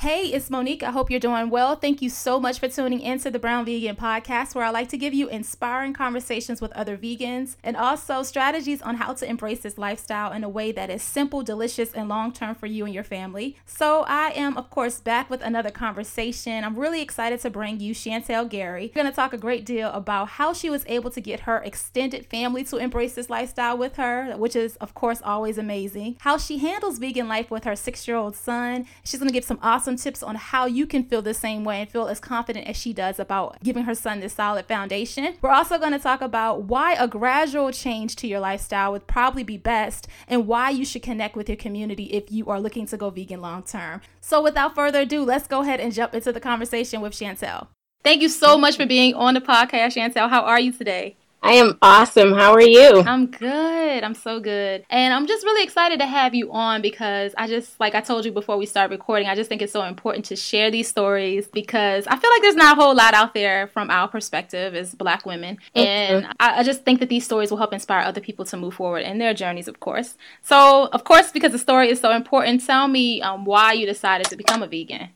Hey, it's Monique. I hope you're doing well. Thank you so much for tuning into the Brown Vegan Podcast, where I like to give you inspiring conversations with other vegans and also strategies on how to embrace this lifestyle in a way that is simple, delicious, and long term for you and your family. So, I am, of course, back with another conversation. I'm really excited to bring you Chantel Gary. We're going to talk a great deal about how she was able to get her extended family to embrace this lifestyle with her, which is, of course, always amazing. How she handles vegan life with her six year old son. She's going to give some awesome some tips on how you can feel the same way and feel as confident as she does about giving her son this solid foundation. We're also going to talk about why a gradual change to your lifestyle would probably be best and why you should connect with your community if you are looking to go vegan long term. So, without further ado, let's go ahead and jump into the conversation with Chantel. Thank you so much for being on the podcast, Chantel. How are you today? I am awesome. How are you? I'm good. I'm so good. And I'm just really excited to have you on because I just, like I told you before we start recording, I just think it's so important to share these stories because I feel like there's not a whole lot out there from our perspective as Black women. Mm-hmm. And I, I, just think that these stories will help inspire other people to move forward in their journeys, of course. So, of course, because the story is so important, tell me um, why you decided to become a vegan.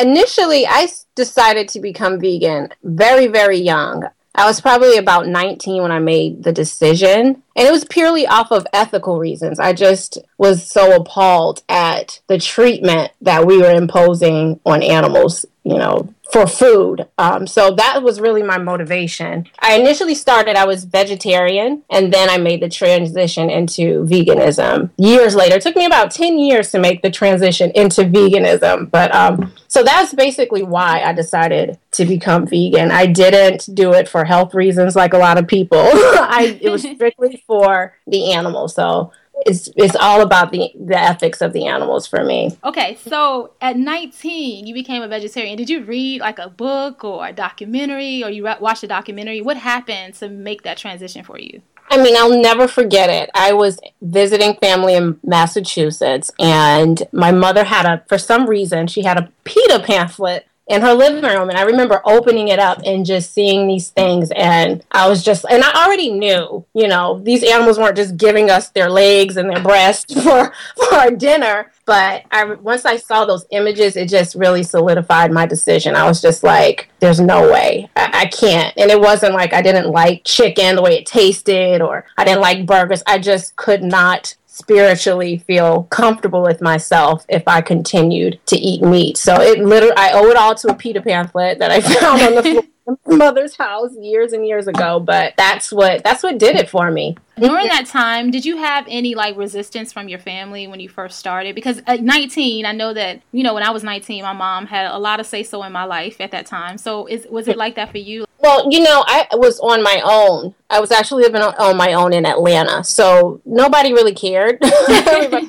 Initially, I decided to become vegan very, very young. I was probably about 19 when I made the decision. And it was purely off of ethical reasons. I just was so appalled at the treatment that we were imposing on animals, you know, for food. Um, so that was really my motivation. I initially started, I was vegetarian, and then I made the transition into veganism years later. It took me about 10 years to make the transition into veganism. But um, so that's basically why I decided to become vegan. I didn't do it for health reasons like a lot of people, I, it was strictly for the animal. So it's it's all about the the ethics of the animals for me. Okay, so at 19, you became a vegetarian. Did you read like a book or a documentary, or you re- watched a documentary? What happened to make that transition for you? I mean, I'll never forget it. I was visiting family in Massachusetts, and my mother had a, for some reason, she had a PETA pamphlet in her living room and I remember opening it up and just seeing these things and I was just and I already knew, you know, these animals weren't just giving us their legs and their breasts for for our dinner, but I once I saw those images it just really solidified my decision. I was just like there's no way. I, I can't. And it wasn't like I didn't like chicken the way it tasted or I didn't like burgers. I just could not spiritually feel comfortable with myself if I continued to eat meat. So it literally, I owe it all to a PETA pamphlet that I found on the floor mother's house years and years ago but that's what that's what did it for me during that time did you have any like resistance from your family when you first started? Because at 19 i know that you know when i was 19 my mom had a lot of say so in my life at that time. So is was it like that for you? Well you know i was on my own. I was actually living on, my own in atlanta. So nobody really cared.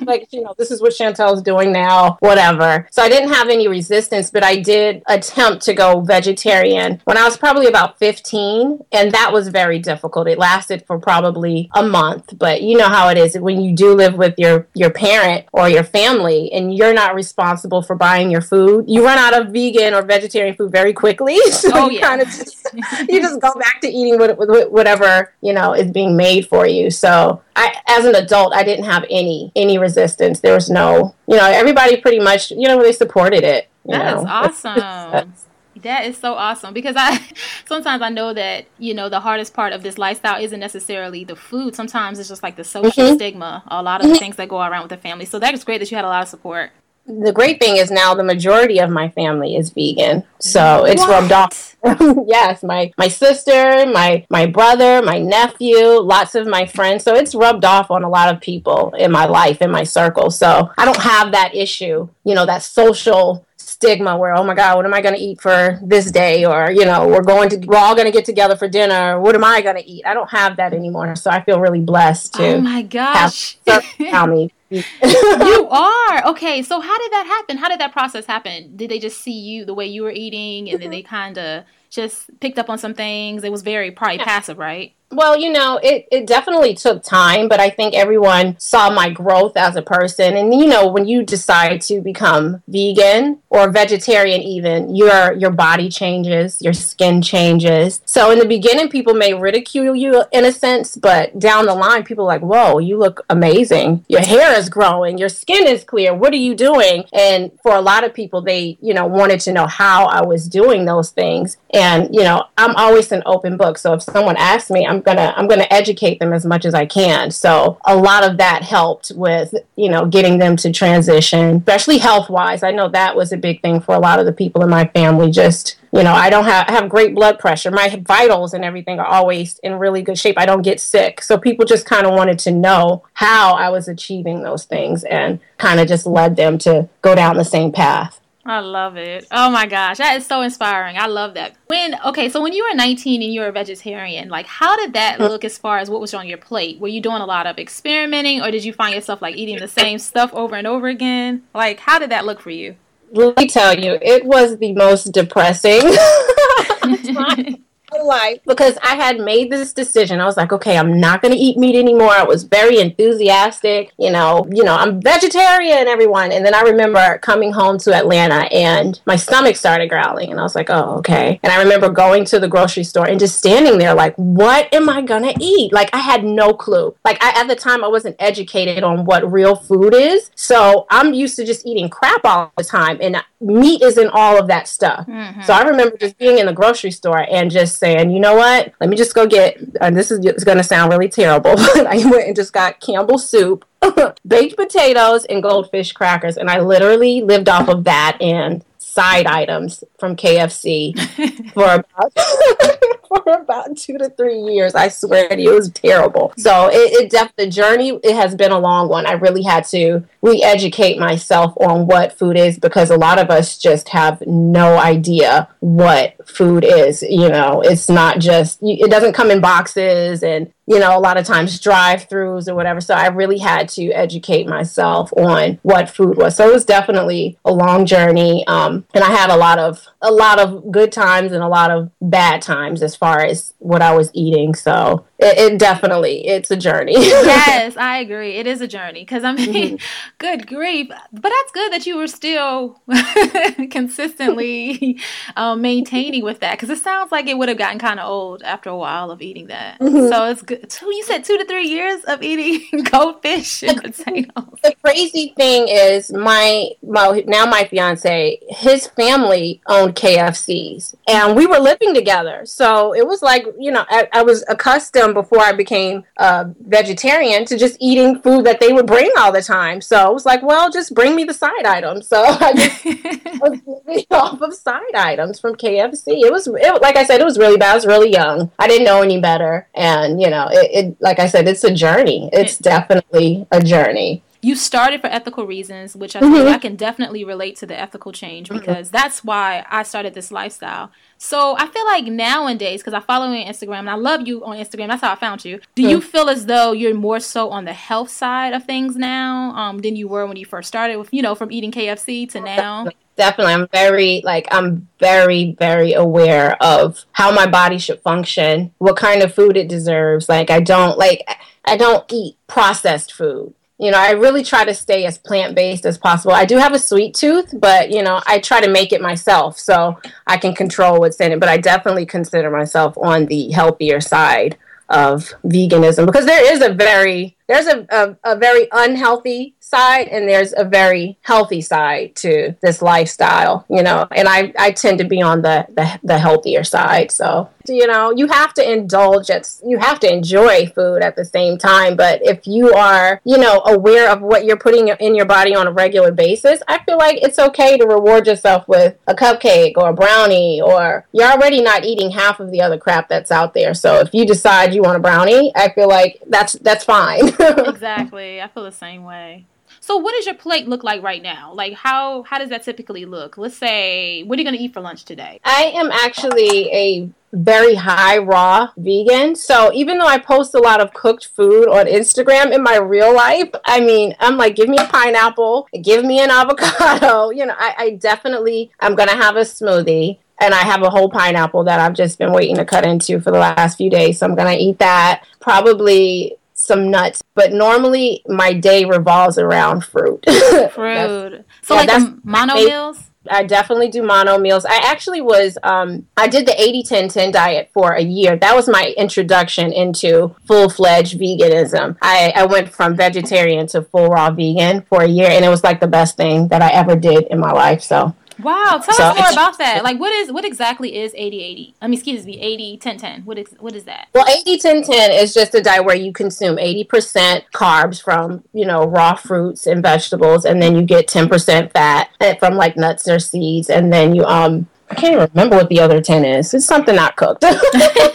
Like you know this is what chantel's doing now whatever. So i didn't have any resistance but i did attempt to go vegetarian when i was probably about 15 and that was very difficult. It lasted for probably a month but you know how it is when you do live with your your parent or your family and you're not responsible for buying your food you run out of vegan or vegetarian food very quickly so oh, you yeah. kind of just you just go back to eating whatever you know is being made for you so I, as an adult, I didn't have any any resistance. There was no, you know, everybody pretty much, you know, they supported it. That's awesome. That is so awesome because I sometimes I know that you know the hardest part of this lifestyle isn't necessarily the food. Sometimes it's just like the social mm-hmm. stigma, a lot of mm-hmm. the things that go around with the family. So that is great that you had a lot of support. The great thing is now the majority of my family is vegan, so it's what? rubbed off. yes, my my sister, my my brother, my nephew, lots of my friends. So it's rubbed off on a lot of people in my life, in my circle. So I don't have that issue, you know, that social stigma where oh my god what am i going to eat for this day? Or you know we're going to we're all going to get together for dinner. What am i going to eat? I don't have that anymore. So i feel really blessed to oh my gosh. tell me. You are. Okay so how did that happen? How did that process happen? Did they just see you the way you were eating and then mm-hmm. they kind of just picked up on some things? It was very probably yeah. passive right well, you know, it, it definitely took time, but I think everyone saw my growth as a person. And, you know, when you decide to become vegan, or vegetarian even, your your body changes, your skin changes. So in the beginning people may ridicule you in a sense, but down the line people are like, "Whoa, you look amazing. Your hair is growing, your skin is clear. What are you doing?" And for a lot of people they, you know, wanted to know how I was doing those things. And, you know, I'm always an open book. So if someone asks me, I'm going to I'm to educate them as much as I can. So a lot of that helped with, you know, getting them to transition, especially health-wise. I know that was a big thing for a lot of the people in my family. Just you know i don't have have great blood pressure. My vitals and everything are always in really good shape. I don't get sick. So people just kind of wanted to know how i was achieving those things and kind of just led them to go down the same path I love it. Oh my gosh, that is so inspiring. I love that. When okay, so when you were 19 and you were a vegetarian, like how did that look as far as what was on your plate? Were you doing a lot of experimenting or did you find yourself like eating the same stuff over and over again? Like how did that look for you? Let me tell you, it was the most depressing life because I had made this decision. I was like, okay, I'm not going to eat meat anymore. I was very enthusiastic. You know, you know, I'm vegetarian, everyone. And then I remember coming home to Atlanta and my stomach started growling, and I was like, oh, okay. And I remember going to the grocery store and just standing there, like, what am I gonna eat? Like, I had no clue. Like, I, at the time, I wasn't educated on what real food is, so I'm used to just eating crap all the time, and meat is in all of that stuff. Mm-hmm. So I remember just being in the grocery store and just saying, you know what? Let me just go get. And this is going to sound really terrible, but I went and just got Campbell's soup, baked potatoes, and goldfish crackers, and I literally lived off of that and side items from KFC for about for about two to three years. I swear to you, it was terrible. So it, it def- the journey it has been a long one. I really had to re-educate myself on what food is because a lot of us just have no idea what food is. You know, it's not just it doesn't come in boxes and you know, a lot of times drive throughs or whatever. So I really had to educate myself on what food was. So it was definitely a long journey. Um, and I had a lot of a lot of good times and a lot of bad times as far as what I was eating. So it, it definitely it's a journey. yes, I agree. It is a journey because I mean, mm-hmm. good grief. But that's good that you were still consistently um, maintaining with that because it sounds like it would have gotten kind of old after a while of eating that. Mm-hmm. So it's good. Two, you said two to three years of eating goldfish and potatoes. The crazy thing is, my, my now my fiance, his family owned KFCs, and we were living together. So it was like you know I, I was accustomed before I became a vegetarian to just eating food that they would bring all the time. So it was like, well, just bring me the side items. So I just was living off of side items from KFC. It was, it, like I said, it was really bad. I was really young. I didn't know any better. And, you know, it, it like I said, it's a journey. It's definitely a journey you started for ethical reasons, which I mm-hmm. I can definitely relate to the ethical change mm-hmm. because mm-hmm. that's why I started this lifestyle. So I feel like nowadays, because I follow you on Instagram and I love you on Instagram, that's how I found you. Do mm-hmm. you feel as though you're more so on the health side of things now um, than you were when you first started with, you know, from eating KFC to now? Definitely. I'm very, like, I'm very, very aware of how my body should function, what kind of food it deserves. Like, I don't, like, I don't eat processed food you know, I really try to stay as plant based as possible. I do have a sweet tooth, but you know, I try to make it myself so I can control what's in it. But I definitely consider myself on the healthier side of veganism because there is a very there's a, a, a, very unhealthy side and there's a very healthy side to this lifestyle you know and i i tend to be on the the, the healthier side. So you know you have to indulge you have to enjoy food at the same time. But if you are you know aware of what you're putting in your body on a regular basis i feel like it's okay to reward yourself with a cupcake or a brownie or you're already not eating half of the other crap that's out there. So if you decide you want a brownie i feel like that's that's fine exactly. I feel the same way. So what does your plate look like right now? Like how how does that typically look? Let's say what are you going to eat for lunch today? I am actually a very high raw vegan. So even though I post a lot of cooked food on Instagram in my real life, I mean, I'm like, give me a pineapple, give me an avocado. You know, I, I definitely I'm gonna have a smoothie and I have a whole pineapple that I've just been waiting to cut into for the last few days. So I'm gonna eat that. Probably some nuts, but normally my day revolves around fruit. fruit. so yeah, like mono meals? I definitely do mono meals. I actually was, um, I did the 80 10 10 diet for a year. That was my introduction into full fledged veganism. I, I went from vegetarian to full raw vegan for a year, and it was like the best thing that I ever did in my life. So, Wow, tell so us more about that. Like, what is what exactly is 80-80? I mean, excuse me, 80-10-10. What is what is that? Well, 80-10-10 is just a diet where you consume 80% carbs from, you know, raw fruits and vegetables, and then you get 10% fat from like nuts or seeds, and then you um I can't even remember what the other 10 is. It's something not cooked.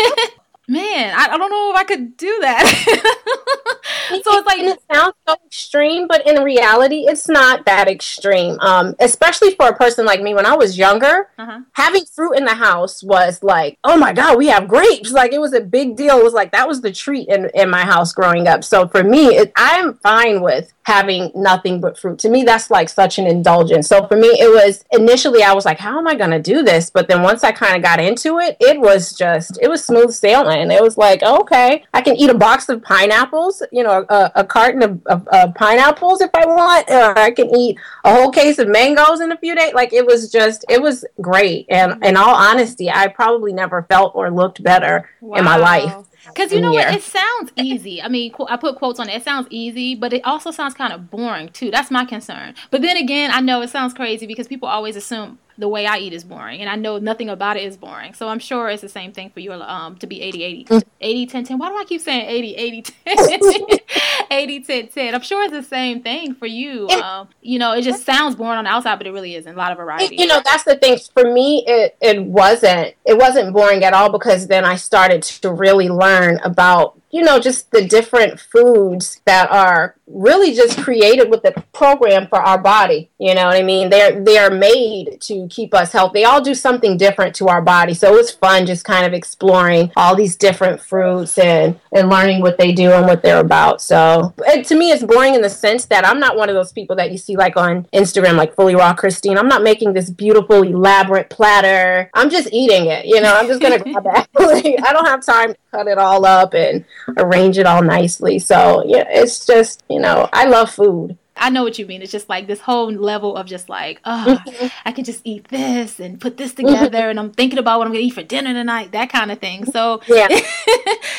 Man, I, I don't know if I could do that. so it's like it sounds so extreme, but in reality, it's not that extreme. Um, especially for a person like me, when I was younger, uh-huh. having fruit in the house was like, oh my god, we have grapes! Like it was a big deal. It was like that was the treat in in my house growing up. So for me, it, I'm fine with having nothing but fruit. To me, that's like such an indulgence. So for me, it was initially I was like, how am I going to do this? But then once I kind of got into it, it was just it was smooth sailing. And it was like, oh, okay, I can eat a box of pineapples, you know, a, a carton of, of, of, pineapples if I want. I can eat a whole case of mangoes in a few days. Like it was just, it was great. And mm-hmm. in all honesty, I probably never felt or looked better wow. in my life. Because you know what? It sounds easy. I mean, I put quotes on it. It sounds easy, but it also sounds kind of boring too. That's my concern. But then again, I know it sounds crazy because people always assume the way I eat is boring, and I know nothing about it is boring. So I'm sure it's the same thing for you um, to be 80 80 mm. 80 10 10. Why do I keep saying 80 80 10? 80 10 10. I'm sure it's the same thing for you. Um, you know, it just sounds boring on the outside, but it really isn't. A lot of variety. You know, that's the thing. For me, it it wasn't it wasn't boring at all because then I started to really learn about you know, just the different foods that are really just created with the program for our body. You know what I mean? They're they're made to keep us healthy. They all do something different to our body. So it was fun just kind of exploring all these different fruits and and learning what they do and what they're about. So to me, it's boring in the sense that I'm not one of those people that you see like on Instagram, like fully raw Christine. I'm not making this beautiful elaborate platter. I'm just eating it. You know, I'm just gonna grab that. I don't have time to cut it all up and arrange it all nicely. So yeah, it's just you know I love food. I know what you mean. It's just like this whole level of just like, oh, mm-hmm. I could just eat this and put this together, mm-hmm. and I'm thinking about what I'm gonna eat for dinner tonight, that kind of thing. So yeah,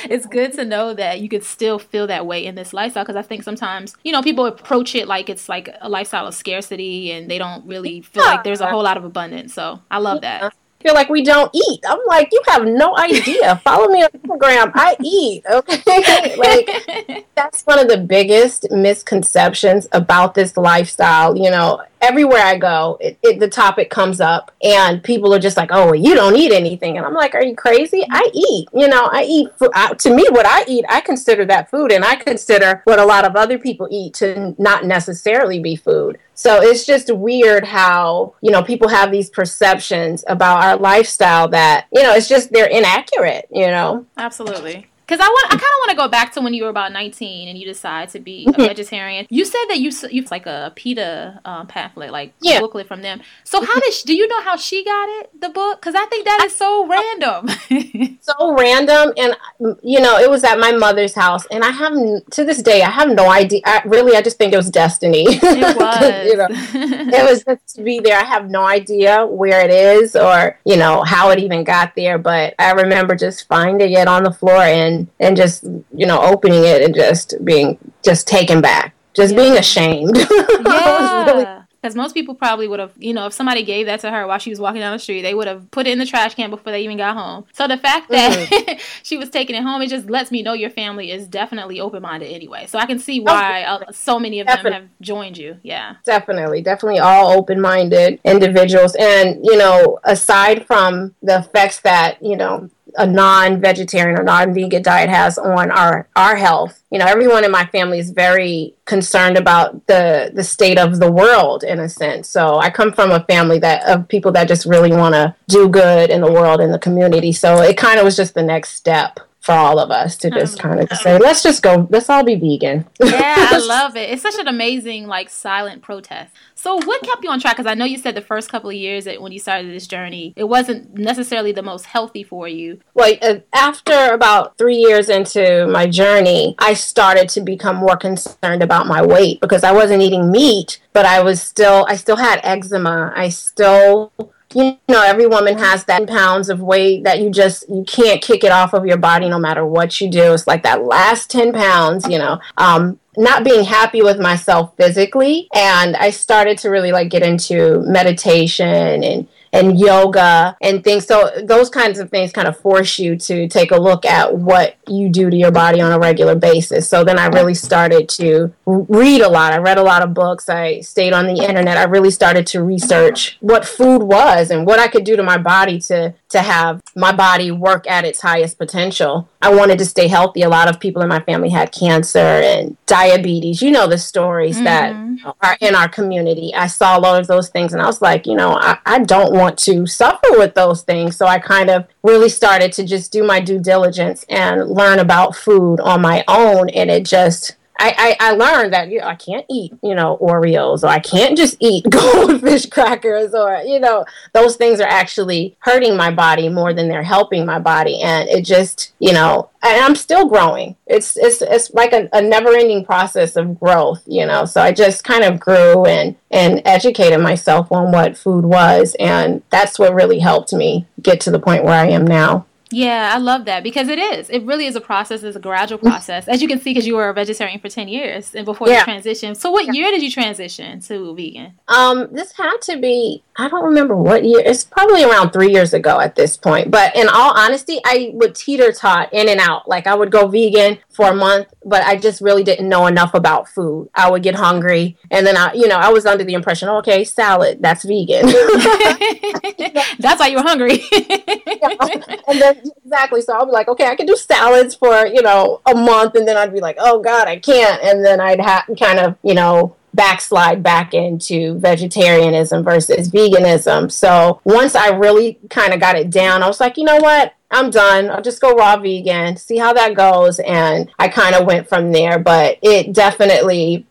it's good to know that you could still feel that way in this lifestyle because I think sometimes you know people approach it like it's like a lifestyle of scarcity and they don't really feel like there's a whole lot of abundance. So I love that feel like we don't eat. I'm like, you have no idea. Follow me on Instagram. I eat. Okay. like that's one of the biggest misconceptions about this lifestyle. You know, everywhere I go, it, it, the topic comes up, and people are just like, "Oh, well, you don't eat anything," and I'm like, "Are you crazy? I eat. You know, I eat. I, to me, what I eat, I consider that food, and I consider what a lot of other people eat to not necessarily be food. So it's just weird how you know people have these perceptions about our lifestyle that you know it's just they're inaccurate. You know, absolutely. Because I want, I kind of want to go back to when you were about 19 and you decide to be a mm-hmm. vegetarian. You said that you you like a PETA um, pamphlet, like yeah. booklet from them. So how did she, do you know how she got it, the book? Because I think that is so random. so random, and you know, it was at my mother's house, and I have to this day I have no idea. I, really, I just think it was destiny. It was. you know, it was just to be there. I have no idea where it is or you know how it even got there, but I remember just finding it on the floor and and and just you know opening it and just being just taken back just yeah. being ashamed yeah really- because most people probably would have, you know, if somebody gave that to her while she was walking down the street, they would have put it in the trash can before they even got home. So the fact that mm-hmm. she was taking it home, it just lets me know your family is definitely open minded anyway. So I can see why uh, so many of definitely. them have joined you. Yeah. Definitely. Definitely all open minded individuals. And, you know, aside from the effects that, you know, a non-vegetarian or non-vegan diet has on our our health. You know, everyone in my family is very concerned about the the state of the world in a sense. So I come from a family that of people that just really want to do good in the world in the community. So it kind of was just the next step for all of us to just kind of say, let's just go, let's all be vegan. yeah, I love it. It's such an amazing, like, silent protest. So, what kept you on track? Because I know you said the first couple of years that when you started this journey, it wasn't necessarily the most healthy for you. Well, uh, after about three years into my journey, I started to become more concerned about my weight because I wasn't eating meat, but I was still, I still had eczema. I still you know every woman has that pounds of weight that you just you can't kick it off of your body no matter what you do. It's like that last 10 pounds you know. Um, not being happy with myself physically and i started to really like get into meditation and and yoga and things. So those kinds of things kind of force you to take a look at what you do to your body on a regular basis. So then I really started to read a lot. I read a lot of books. I stayed on the internet. I really started to research what food was and what I could do to my body to to have my body work at its highest potential. I wanted to stay healthy. A lot of people in my family had cancer and diabetes. You know the stories mm-hmm. that are in our community. I saw a lot of those things and I was like, you know, I, I don't want to suffer with those things. So I kind of really started to just do my due diligence and learn about food on my own. And it just I, I, I, learned that you know, I can't eat, you know, Oreos or I can't just eat goldfish crackers or, you know, those things are actually hurting my body more than they're helping my body. And it just, you know, and I'm still growing. It's, it's, it's like a, a never ending process of growth, you know, so I just kind of grew and, and educated myself on what food was. And that's what really helped me get to the point where I am now. Yeah, I love that because it is. It really is a process. It's a gradual process, as you can see, because you were a vegetarian for ten years and before yeah. you transitioned. So, what year did you transition to vegan? Um, this had to be. I don't remember what year. It's probably around three years ago at this point. But in all honesty, I would teeter tot in and out. Like I would go vegan for a month, but I just really didn't know enough about food. I would get hungry, and then I, you know, I was under the impression, okay, salad, that's vegan. that's why you were hungry. yeah. And then exactly, so I'll be like, okay, I can do salads for you know a month, and then I'd be like, oh God, I can't, and then I'd have kind of you know backslide back into vegetarianism versus veganism. So once I really kind of got it down, I was like, you know what? I'm done. I'll just go raw vegan, see how that goes. And I kind of went from there. But it definitely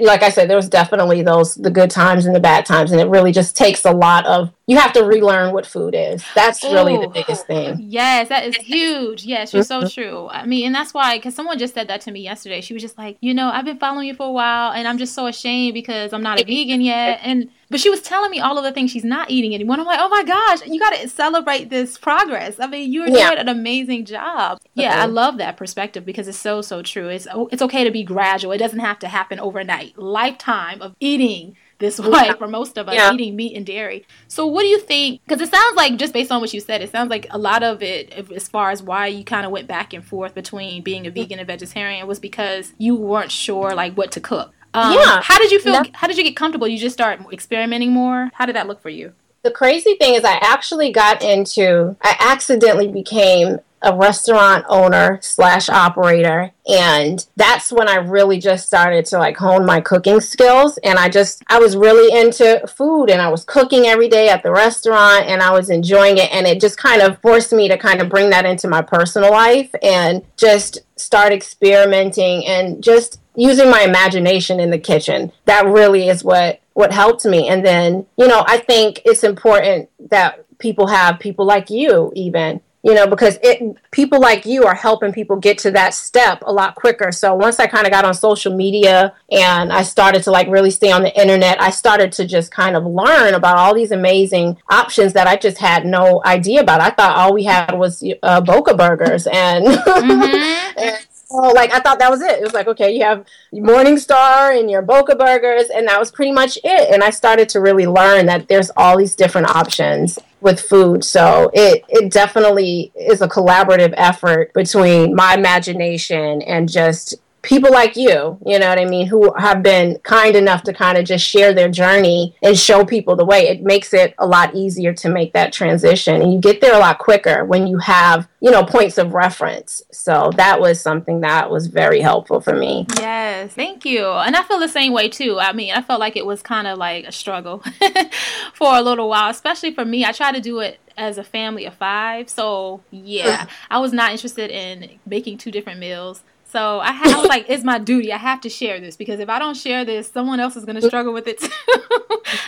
like I said, there was definitely those the good times and the bad times, and it really just takes a lot of. You have to relearn what food is. That's Ooh, really the oh, biggest thing. Yes, that is huge. Yes, you're so mm-hmm. true. I mean, and that's why, because someone just said that to me yesterday. She was just like, you know, I've been following you for a while, and I'm just so ashamed because I'm not a vegan yet, and but she was telling me all of the things she's not eating anymore. I'm like, oh my gosh, you got to celebrate this progress. I mean, you're yeah. doing an amazing job. Yeah, I mm-hmm. love that perspective because it's so so true. It's oh, it's okay to be gradual. It doesn't have to happen overnight. Lifetime of eating this way for most of us yeah. eating meat and dairy. So what do you think? Because it sounds like just based on what you said, it sounds like a lot of it, as far as why you kind of went back and forth between being a vegan and vegetarian, was because you weren't sure like what to cook. Um, yeah. How did you feel? how did you get comfortable? You just start experimenting more. How did that look for you? The crazy thing is, I actually got into. I accidentally became a restaurant owner slash operator and that's when i really just started to like hone my cooking skills and i just i was really into food and i was cooking every day at the restaurant and i was enjoying it and it just kind of forced me to kind of bring that into my personal life and just start experimenting and just using my imagination in the kitchen. That really is what what helped me. And then, you know, I think it's important that people have people like you even you know because it people like you are helping people get to that step a lot quicker so once i kind of got on social media and i started to like really stay on the internet i started to just kind of learn about all these amazing options that i just had no idea about i thought all we had was uh, boca burgers and, mm-hmm. and Oh, like I thought that was it. It was like, okay, you have Morningstar and your Boca Burgers, and that was pretty much it. And I started to really learn that there's all these different options with food. So it it definitely is a collaborative effort between my imagination and just people like you, you know what I mean, who have been kind enough to kind of just share their journey and show people the way. It makes it a lot easier to make that transition. And you get there a lot quicker when you have, you know, points of reference. So that was something that was very helpful for me. Yes, thank you. And I feel the same way too. I mean, I felt like it was kind of like a struggle for a little while, especially for me. I try to do it as a family of five. So yeah, I was not interested in making two different meals. So I, ha- I was like, it's my duty. I have to share this because if I don't share this, someone else is going to struggle with it too.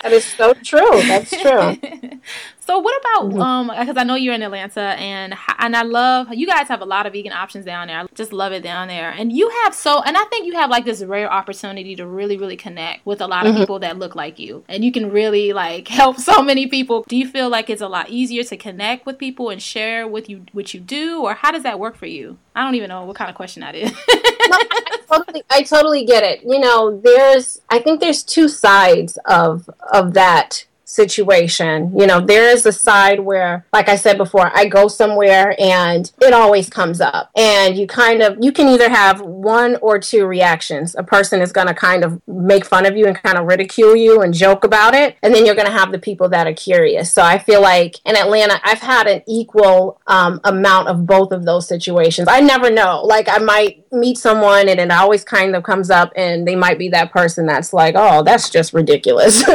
that is so true. That's true. so what about mm-hmm. um? Because I know you're in Atlanta, and and I love you guys have a lot of vegan options down there. I just love it down there, and you have so and I think you have like this rare opportunity to really really connect with a lot of mm-hmm. people that look like you, and you can really like help so many people. Do you feel like it's a lot easier to connect with people and share with you what you do, or how does that work for you? I don't even know what kind of question that is. no, I, totally, I totally get it. You know, there's I think there's two sides of of that situation. You know, there is a side where, like I said before, I go somewhere and it always comes up. And you kind of, you can either have one or two reactions. A person is going to kind of make fun of you and kind of ridicule you and joke about it. And then you're going to have the people that are curious. So I feel like in Atlanta, I've had an equal um, amount of both of those situations. I never know. Like I might meet someone and it always kind of comes up and they might be that person that's like, oh, that's just ridiculous.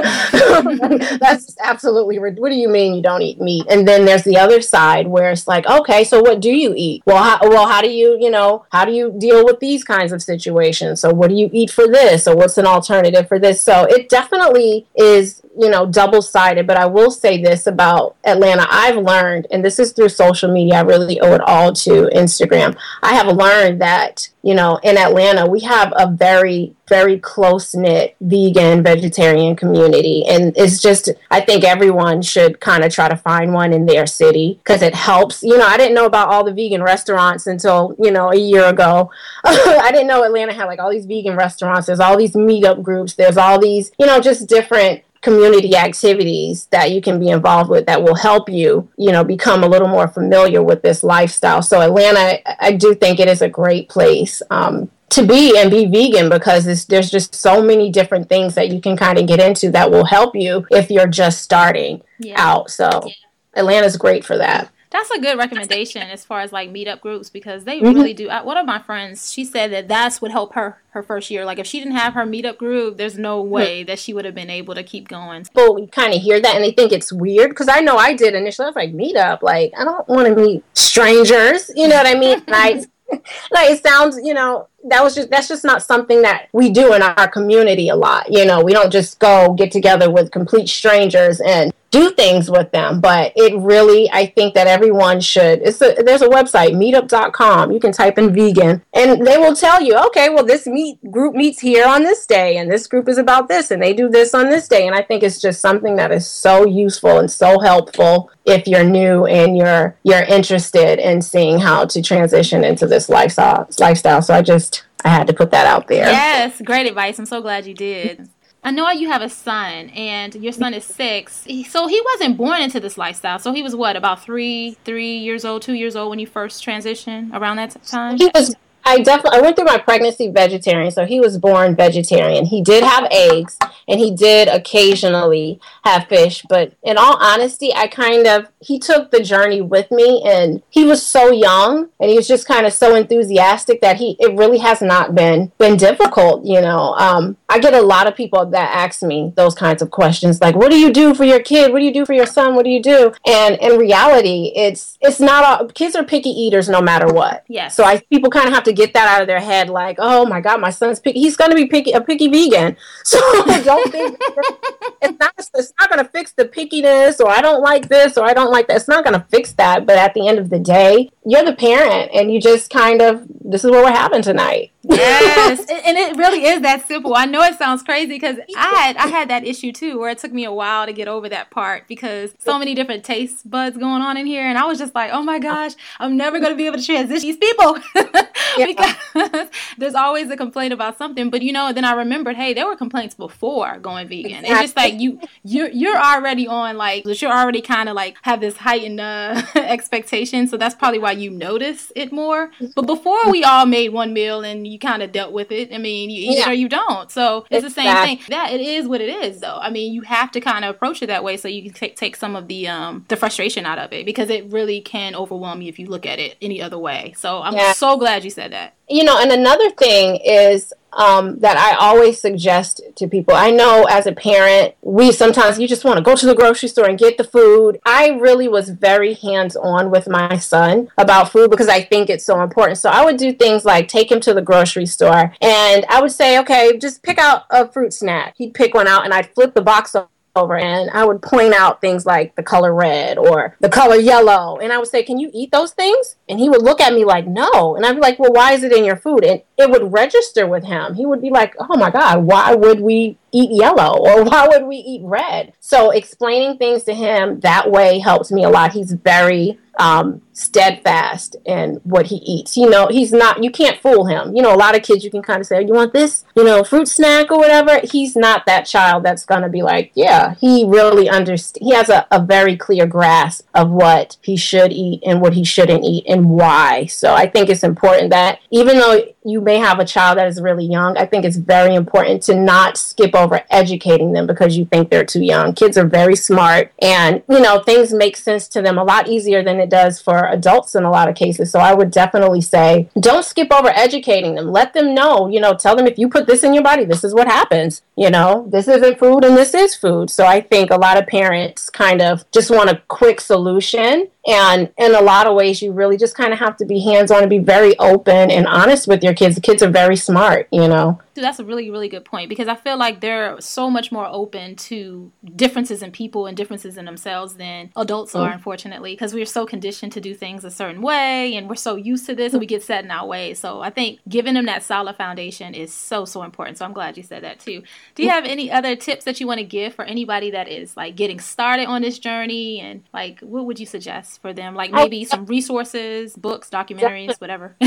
that's absolutely what do you mean you don't eat meat? And then there's the other side where it's like okay so what do you eat? Well how, well how do you you know how do you deal with these kinds of situations? So what do you eat for this? Or what's an alternative for this? So it definitely is you know double sided but i will say this about atlanta. I've learned and this is through social media i really owe it all to instagram. I have learned that you know in atlanta we have a very very close knit vegan vegetarian community. And it's just i think everyone should kind of try to find one in their city because it helps. You know i didn't know about all the vegan restaurants until you know a year ago. I didn't know atlanta had like all these vegan restaurants. There's all these meetup groups. There's all these you know just different community activities that you can be involved with that will help you, you know, become a little more familiar with this lifestyle. So Atlanta, I do think it is a great place um, to be and be vegan because there's just so many different things that you can kind of get into that will help you if you're just starting yeah. out. So yeah. Atlanta's great for that that's a good recommendation as far as like meetup groups because they mm-hmm. really do. I, one of my friends, she said that that's what helped her her first year. Like if she didn't have her meetup group, there's no way that she would have been able to keep going. People kind of hear that and they think it's weird because I know I did initially. I was like, meetup, like I don't want to meet strangers. You know what I mean? like, like it sounds, you know, that was just that's just not something that we do in our community a lot. You know, we don't just go get together with complete strangers and do things with them but it really i think that everyone should it's a, there's a website meetup.com you can type in vegan and they will tell you okay well this meet group meets here on this day and this group is about this and they do this on this day and i think it's just something that is so useful and so helpful if you're new and you're you're interested in seeing how to transition into this lifestyle lifestyle so i just i had to put that out there yes great advice i'm so glad you did I know you have a son, and your son is six. So he wasn't born into this lifestyle. So he was what, about three, three years old, two years old when you first transitioned around that time. He was I definitely I went through my pregnancy vegetarian, so he was born vegetarian. He did have eggs and he did occasionally have fish, but in all honesty, I kind of he took the journey with me and he was so young and he was just kind of so enthusiastic that he it really has not been been difficult, you know. Um, I get a lot of people that ask me those kinds of questions like what do you do for your kid? What do you do for your son? What do you do? And in reality, it's it's not all kids are picky eaters no matter what. Yeah. So I people kind of have to get that out of their head like oh my god my son's picky he's going to be picky a picky vegan so don't think it's not it's not going to fix the pickiness or i don't like this or i don't like that. It's not going to fix that but at the end of the day you're the parent and you just kind of this is what we're having tonight yes. And it really is that simple. I know it sounds crazy because i had i had that issue too where it took me a while to get over that part because so many different taste buds going on in here and i was just like oh my gosh i'm never going to be able to transition these people. Because there's always a complaint about something but you know then i remembered hey there were complaints before going vegan. Exactly. it's just like you you're you're already on like you're already kind of like have this heightened uh, expectation so that's probably why you notice it more. But before we all made one meal and you kind of dealt with it. I mean, you eat yeah. it or you don't. So it's the same thing. That it is what it is, though. I mean, you have to kind of approach it that way so you can take take some of the um the frustration out of it because it really can overwhelm you if you look at it any other way. So I'm yeah. so glad you said that. You know, and another thing is um, that I always suggest to people. I know as a parent, we sometimes you just want to go to the grocery store and get the food. I really was very hands on with my son about food because I think it's so important. So I would do things like take him to the grocery store and I would say, okay, just pick out a fruit snack. He'd pick one out and I'd flip the box over and I would point out things like the color red or the color yellow. And I would say, Can you eat those things? And he would look at me like, No. And I'd be like, Well, why is it in your food? And it would register with him. He would be like, Oh my God, why would we eat yellow or why would we eat red? So explaining things to him that way helps me a lot. He's very um, steadfast in what he eats. You know, he's not, you can't fool him. You know, a lot of kids, you can kind of say, you want this, you know, fruit snack or whatever. He's not that child that's going to be like, yeah, he really understands. He has a, a very clear grasp of what he should eat and what he shouldn't eat and why. So I think it's important that even though you may have a child that is really young, I think it's very important to not skip over educating them because you think they're too young. Kids are very smart and, you know, things make sense to them a lot easier than it does for adults in a lot of cases. So I would definitely say don't skip over educating them. Let them know, you know, tell them if you put this in your body, this is what happens. You know, this isn't food and this is food. So I think a lot of parents kind of just want a quick solution and in a lot of ways, you really just kind of have to be hands on and be very open and honest with your kids. The kids are very smart, you know. That's a really, really good point because I feel like they're so much more open to differences in people and differences in themselves than adults mm. are, unfortunately, because we're so conditioned to do things a certain way and we're so used to this and we get set in our ways. So I think giving them that solid foundation is so, so important. So I'm glad you said that too. Do you have any other tips that you want to give for anybody that is like getting started on this journey and like what would you suggest? For them? Like maybe some resources, books, documentaries, whatever.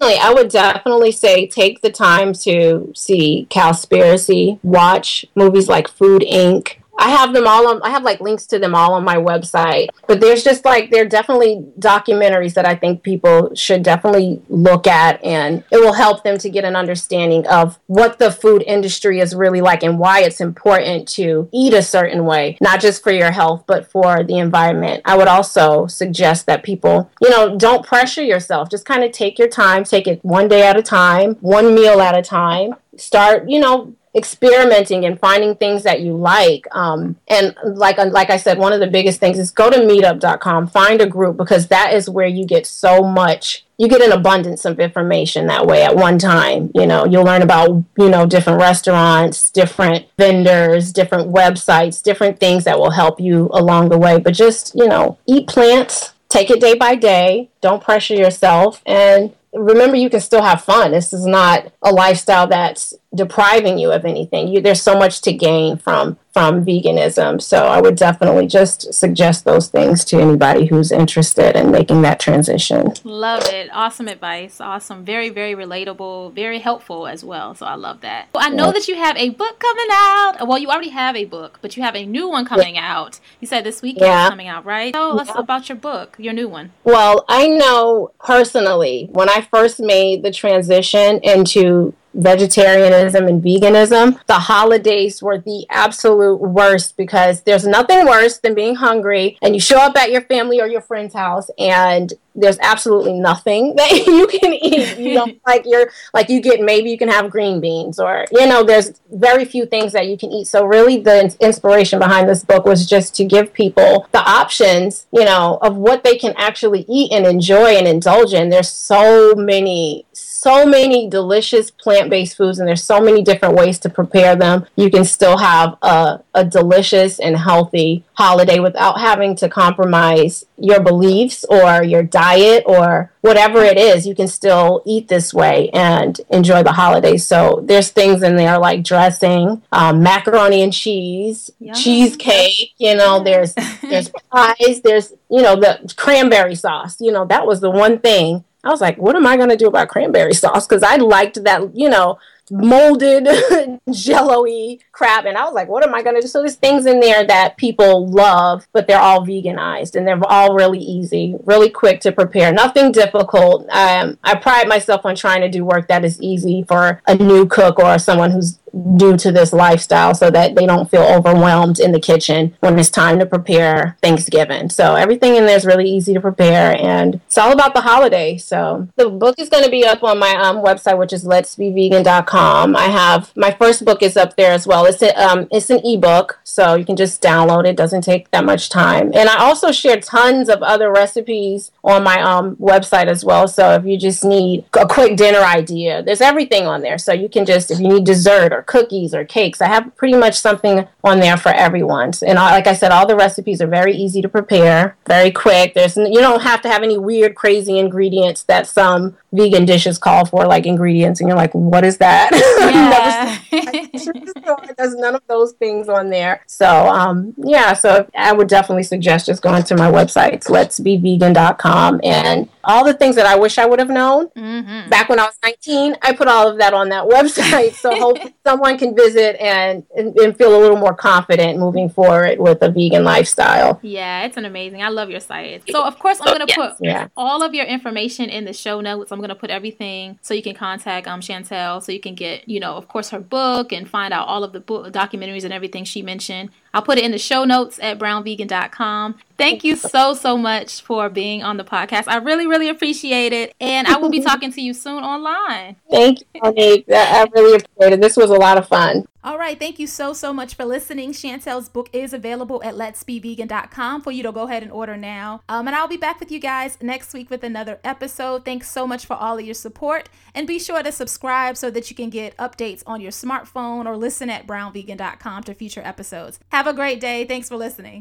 I would definitely say take the time to see Cowspiracy, watch movies like Food Inc., I have them all on I have like links to them all on my website. But there's just like there are definitely documentaries that I think people should definitely look at and it will help them to get an understanding of what the food industry is really like and why it's important to eat a certain way, not just for your health but for the environment. I would also suggest that people, you know, don't pressure yourself. Just kind of take your time, take it one day at a time, one meal at a time. Start, you know, experimenting and finding things that you like. Um, and like like I said, one of the biggest things is go to meetup.com, find a group because that is where you get so much. You get an abundance of information that way at one time. You know, you'll learn about you know different restaurants, different vendors, different websites, different things that will help you along the way. But just you know, eat plants. Take it day by day. Don't pressure yourself and remember you can still have fun. This is not a lifestyle that's depriving you of anything. You, there's so much to gain from from veganism. So I would definitely just suggest those things to anybody who's interested in making that transition. Love it. Awesome advice. Awesome. Very, very relatable, very helpful as well. So I love that. Well, I know yeah. that you have a book coming out. Well, you already have a book, but you have a new one coming yeah. out. You said this weekend yeah. coming out, right? Tell us about your book, your new one. Well, I know personally when I first made the transition into vegetarianism and veganism, the holidays were the absolute worst because there's nothing worse than being hungry and you show up at your family or your friend's house and there's absolutely nothing that you can eat. You know, like you're like you get maybe you can have green beans or you know, there's very few things that you can eat. So really the inspiration behind this book was just to give people the options, you know, of what they can actually eat and enjoy and indulge in. There's so many so many delicious plant-based foods and there's so many different ways to prepare them. You can still have a, a delicious and healthy holiday without having to compromise your beliefs or your diet or whatever it is. You can still eat this way and enjoy the holidays. So there's things in there like dressing, um, macaroni and cheese, Yum. cheesecake. You know, there's there's pies. There's you know the cranberry sauce. You know that was the one thing I was like, what am I going to do about cranberry sauce? Because I liked that, you know, molded jello-y crap and i was like what am i going to do? So there's things in there that people love but they're all veganized and they're all really easy really quick to prepare nothing difficult. Um, i pride myself on trying to do work that is easy for a new cook or someone who's due to this lifestyle so that they don't feel overwhelmed in the kitchen when it's time to prepare Thanksgiving. So everything in there is really easy to prepare and it's all about the holiday. So the book is going to be up on my um, website, which is letsbevegan.com. I have my first book is up there as well. It's a, um, it's an ebook, so you can just download it. Doesn't take that much time. And I also share tons of other recipes on my um, website as well. So if you just need a quick dinner idea, there's everything on there. So you can just if you need dessert or cookies or cakes, I have pretty much something on there for everyone. And like I said, all the recipes are very easy to prepare, very quick. There's you don't have to have any weird, crazy ingredients that some vegan dishes call for, like ingredients, and you're like, what is that? Yeah. There's none of those things on there. So um, yeah, so I would definitely suggest just going to my website, letsbevegan.com, and all the things that I wish I would have known mm-hmm. back when I was 19. I put all of that on that website, so hopefully someone can visit and, and, and feel a little more confident moving forward with a vegan lifestyle. Yeah, it's an amazing. I love your site. So of course I'm gonna yes, put yeah. all of your information in the show notes. I'm gonna put everything so you can contact um Chantel, so you can get you know of course her book and find out all of the book documentaries and everything she mentioned. I'll put it in the show notes at brownvegan.com. Thank you so, so much for being on the podcast. I really, really appreciate it. And I will be talking to you soon online. Thank you, Monique. I really appreciate it. This was a lot of fun. All right. Thank you so, so much for listening. Chantel's book is available at letsbevegan.com for you to go ahead and order now. Um, and I'll be back with you guys next week with another episode. Thanks so much for all of your support. And be sure to subscribe so that you can get updates on your smartphone or listen at brownvegan.com to future episodes. Have a great day. Thanks for listening.